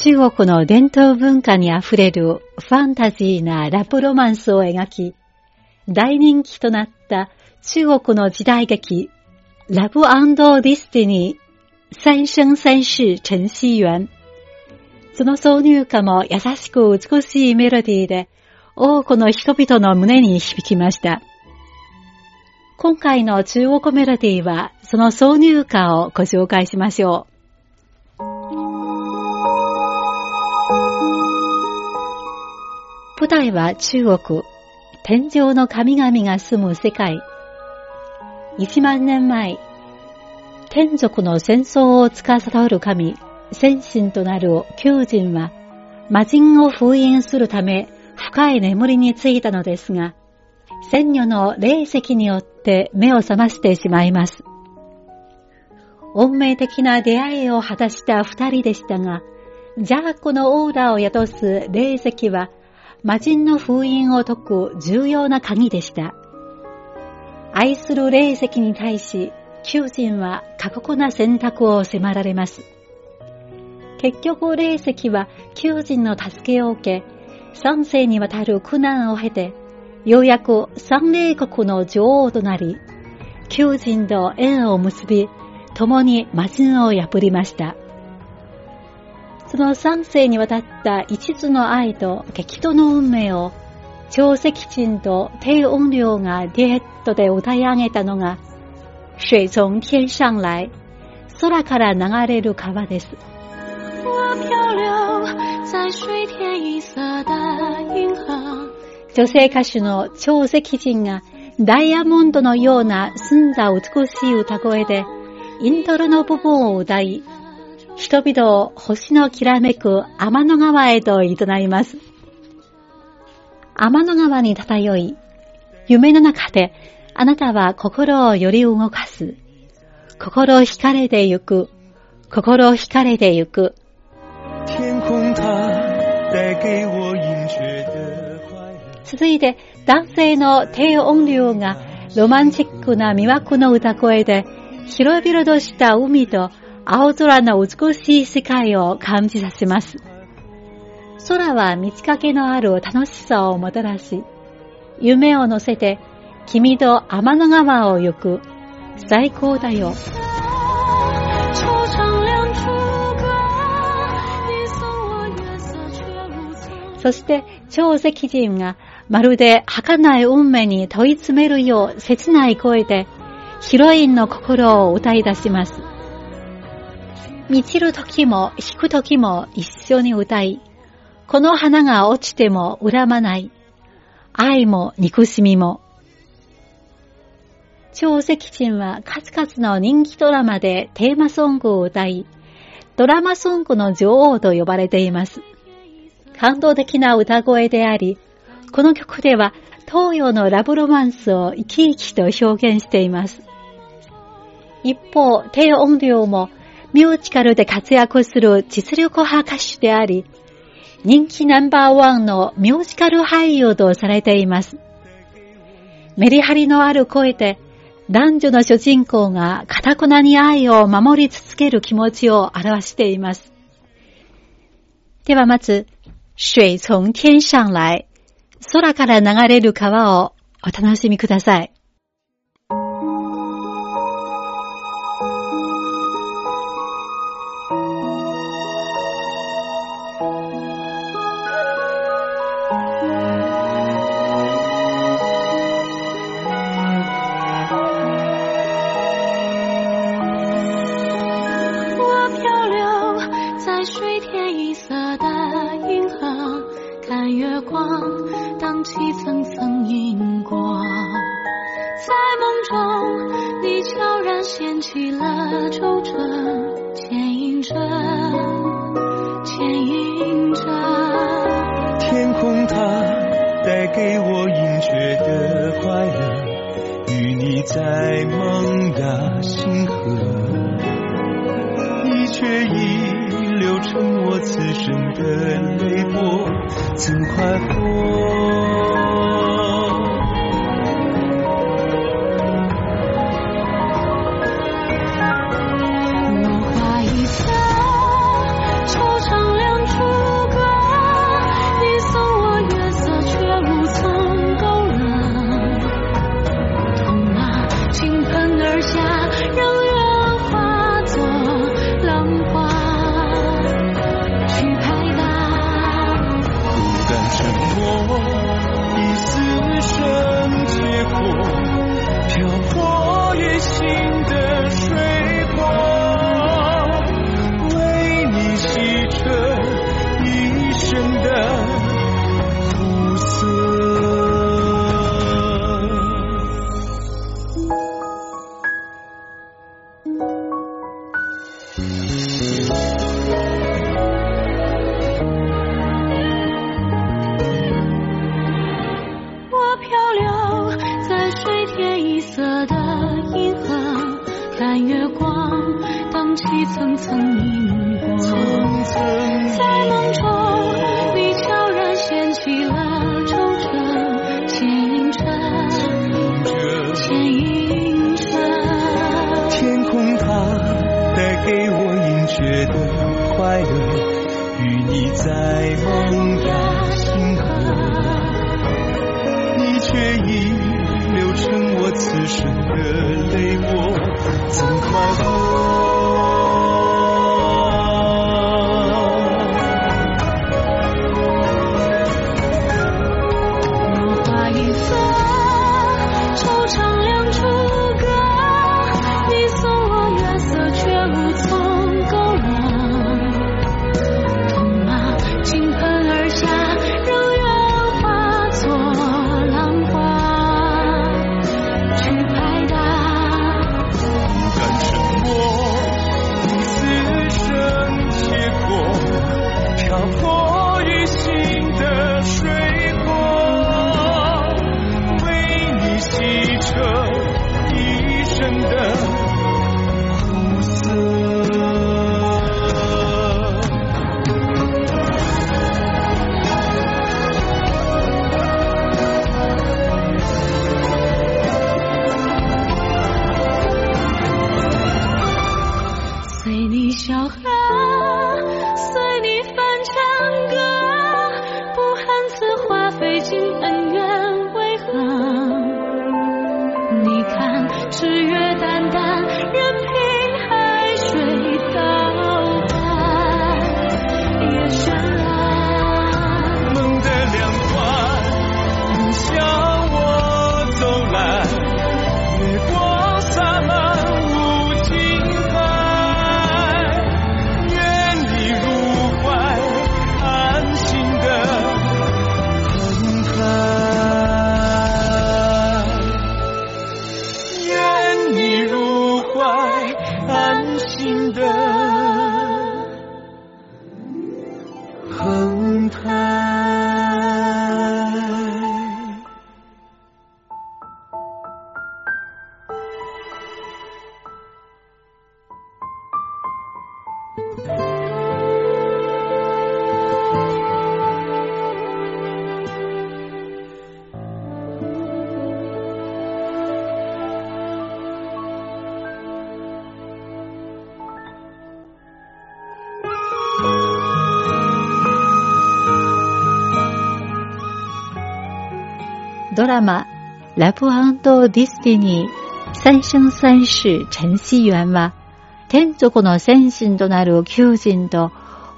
中国の伝統文化にあふれるファンタジーなラブロマンスを描き、大人気となった中国の時代劇、ラブディスティニー、三生三世陳希元。その挿入歌も優しく美しいメロディーで、多くの人々の胸に響きました。今回の中国メロディーは、その挿入歌をご紹介しましょう。舞台は中国、天上の神々が住む世界。1万年前、天族の戦争を司る神、先神となる求人は、魔人を封印するため深い眠りについたのですが、仙女の霊石によって目を覚ましてしまいます。運命的な出会いを果たした二人でしたが、ジャーコのオーラを宿す霊石は、魔人の封印を解く重要な鍵でした。愛する霊石に対し、求人は過酷な選択を迫られます。結局霊石は求人の助けを受け、三世にわたる苦難を経て、ようやく三霊国の女王となり、求人と縁を結び、共に魔人を破りました。その三世にわたった一途の愛と激闘の運命を、長石人と低音量がデュエットで歌い上げたのが、水从天上来、空から流れる川です。女性歌手の超石人がダイヤモンドのような澄んだ美しい歌声でイントロの部分を歌い、人々を星のきらめく天の川へと誘います。天の川に漂い、夢の中であなたは心をより動かす。心を惹かれてゆく。心を惹かれてゆく。続いて、男性の低音量がロマンチックな魅惑の歌声で、広々とした海と青空の美しい世界を感じさせます。空は満ち欠けのある楽しさをもたらし、夢を乗せて君と天の川を行く。最高だよ。そして、超石人がまるで儚い運命に問い詰めるよう切ない声で、ヒロインの心を歌い出します。満ちる時も引く時も一緒に歌い、この花が落ちても恨まない。愛も憎しみも。超石人は数々の人気ドラマでテーマソングを歌い、ドラマソングの女王と呼ばれています。感動的な歌声であり、この曲では東洋のラブロマンスを生き生きと表現しています。一方、低音量もミュージカルで活躍する実力派歌手であり、人気ナンバーワンのミュージカル俳優とされています。メリハリのある声で男女の主人公が堅くなに愛を守り続ける気持ちを表しています。ではまず、水从天上来。空から流れる川をお楽しみください。着，牵引着，牵引着。天空它带给我隐却的快乐，与你在萌芽星河，你却已流成我此生的泪波，怎快活？此生的泪我怎快活已经。kingdom. ドラマ、ラブディスティニー、三生三世陳思源は、天族の先神となる求人と、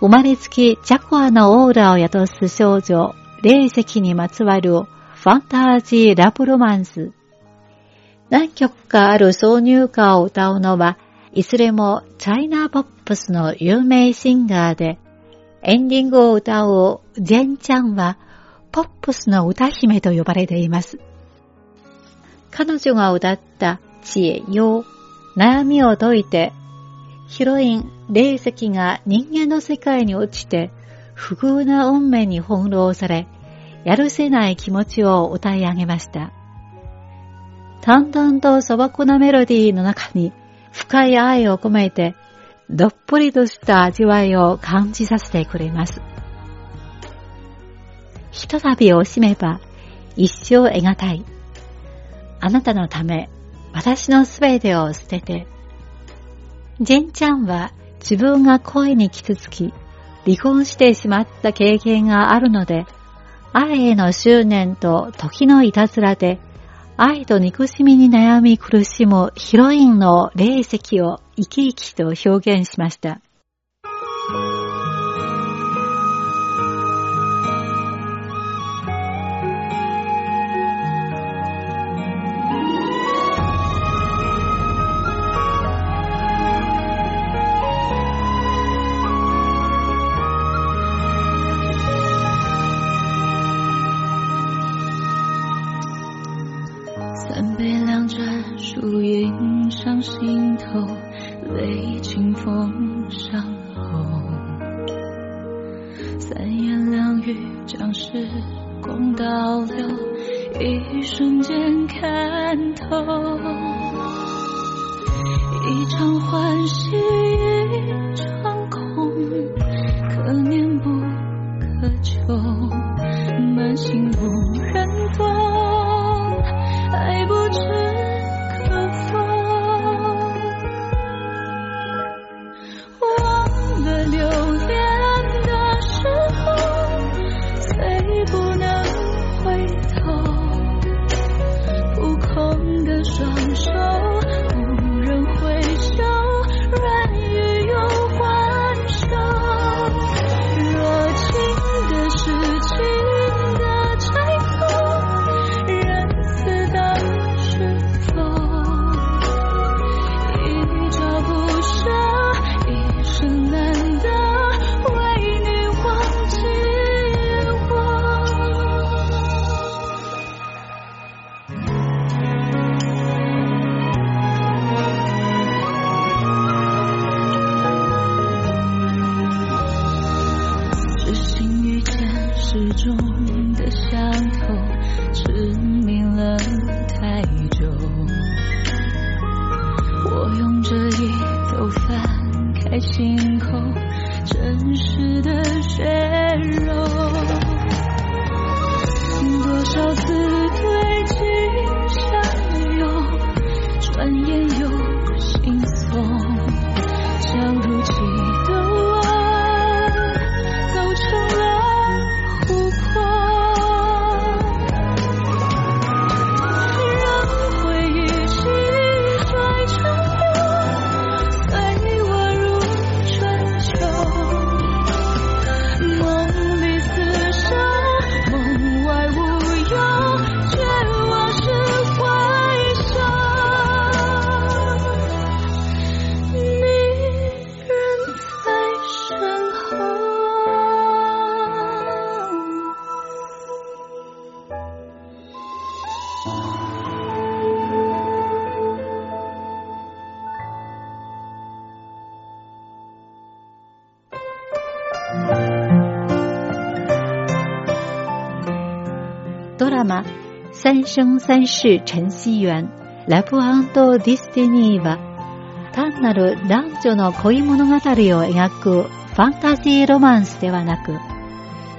生まれつきジャコアのオーラを宿す少女、霊石にまつわるファンタジーラブロマンス。何曲かある挿入歌を歌うのは、いずれもチャイナポップスの有名シンガーで、エンディングを歌うジェンちゃんは、ポップスの歌姫と呼ばれています。彼女が歌った知恵用、悩みを解いて、ヒロイン、霊石が人間の世界に落ちて、不遇な運命に翻弄され、やるせない気持ちを歌い上げました。淡々と素朴なメロディーの中に深い愛を込めて、どっぷりとした味わいを感じさせてくれます。ひとたび惜しめば一生得がたい。あなたのため、私のすべてを捨てて。ジェンちゃんは自分が恋に傷つき、離婚してしまった経験があるので、愛への執念と時のいたずらで、愛と憎しみに悩み苦しむヒロインの霊石を生き生きと表現しました。伤心头泪清风伤喉三言两语将时光倒流一瞬间看透。生三世晨曦園ラブディスティニーは単なる男女の恋物語を描くファンタジーロマンスではなく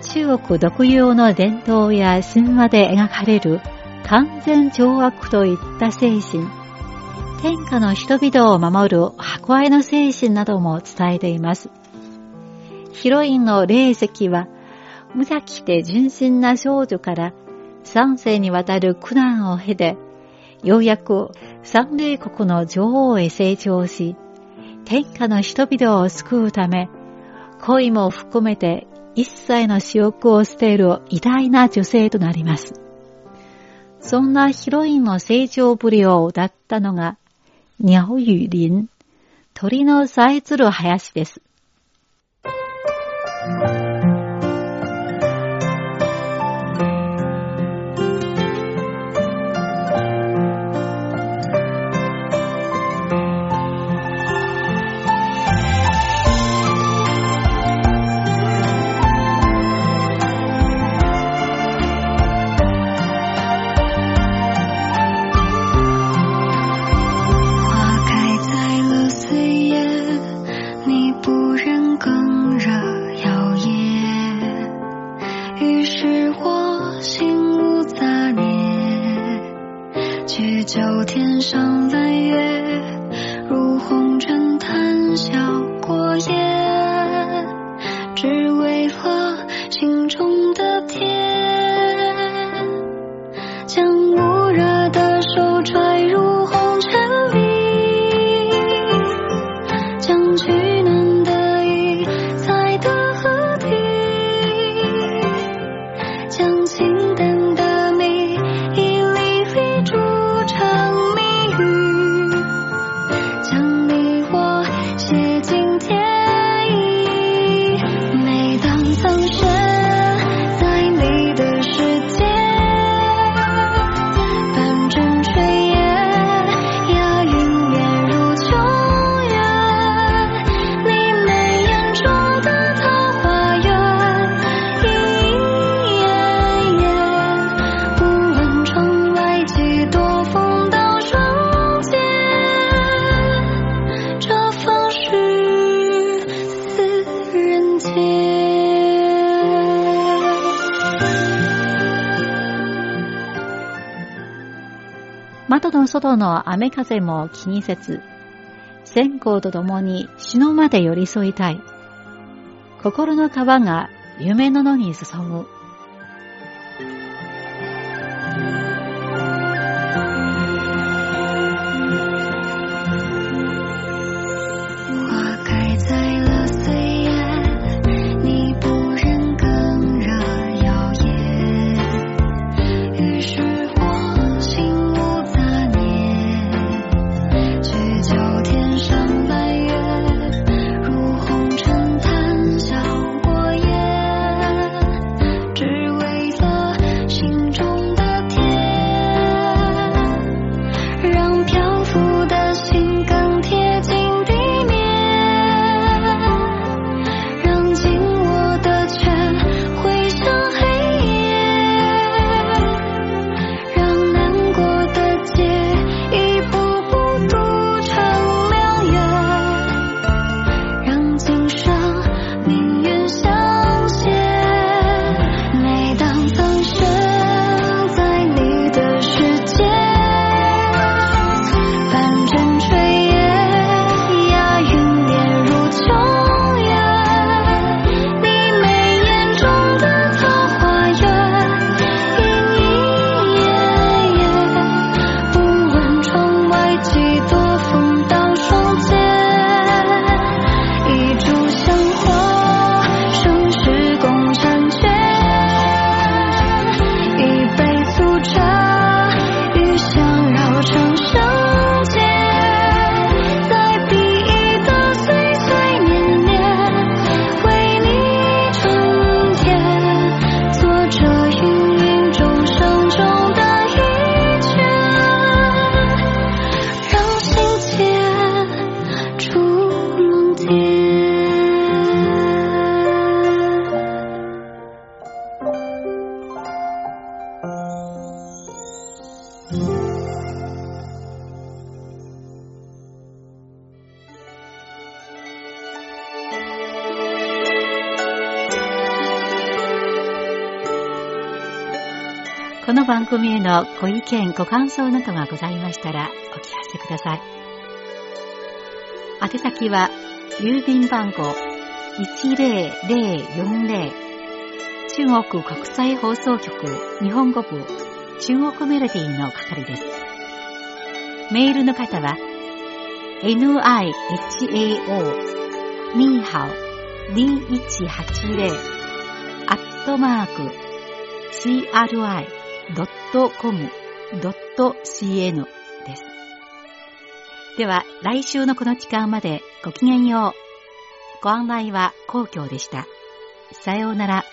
中国独有の伝統や神話で描かれる完全懲悪といった精神天下の人々を守る博愛の精神なども伝えています。ヒロインの霊石は無邪気で純真な少女から三世にわたる苦難を経て、ようやく三霊国の女王へ成長し、天下の人々を救うため、恋も含めて一切の私欲を捨てる偉大な女性となります。そんなヒロインの成長ぶりを歌ったのが、ニャオユリン、鳥のさえずる林です。心中的天外の雨風も気にせず、線香と共に死のまで寄り添いたい。心の川が夢の野に注ぐ。番組へのご意見、ご感想などがございましたらお聞かせください。宛先は、郵便番号10040中国国際放送局日本語部中国メロディーの係です。メールの方は、nihao ニーハオ2180アットマーク CRI .com.cn です。では、来週のこの時間までごきげんよう。ご案内は公共でした。さようなら。